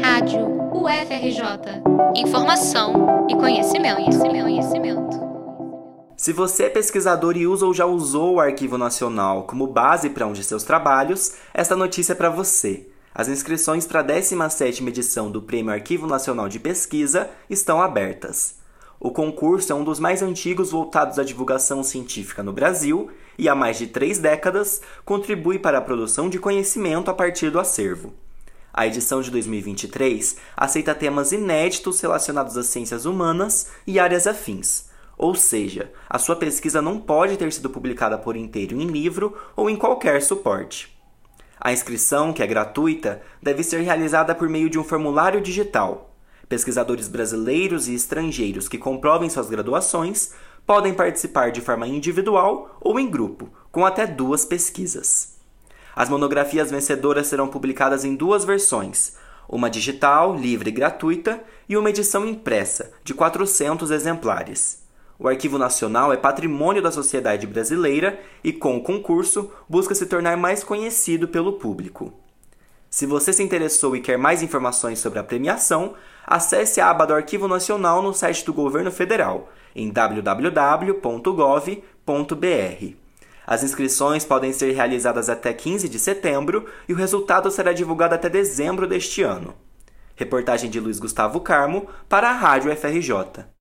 Rádio UFRJ. Informação e conhecimento, conhecimento, conhecimento. Se você é pesquisador e usa ou já usou o Arquivo Nacional como base para um de seus trabalhos, esta notícia é para você. As inscrições para a 17ª edição do Prêmio Arquivo Nacional de Pesquisa estão abertas. O concurso é um dos mais antigos voltados à divulgação científica no Brasil e, há mais de três décadas, contribui para a produção de conhecimento a partir do acervo. A edição de 2023 aceita temas inéditos relacionados às ciências humanas e áreas afins, ou seja, a sua pesquisa não pode ter sido publicada por inteiro em livro ou em qualquer suporte. A inscrição, que é gratuita, deve ser realizada por meio de um formulário digital. Pesquisadores brasileiros e estrangeiros que comprovem suas graduações podem participar de forma individual ou em grupo, com até duas pesquisas. As monografias vencedoras serão publicadas em duas versões: uma digital, livre e gratuita, e uma edição impressa, de 400 exemplares. O Arquivo Nacional é patrimônio da sociedade brasileira e, com o concurso, busca se tornar mais conhecido pelo público. Se você se interessou e quer mais informações sobre a premiação, acesse a aba do Arquivo Nacional no site do Governo Federal, em www.gov.br. As inscrições podem ser realizadas até 15 de setembro e o resultado será divulgado até dezembro deste ano. Reportagem de Luiz Gustavo Carmo para a Rádio FRJ.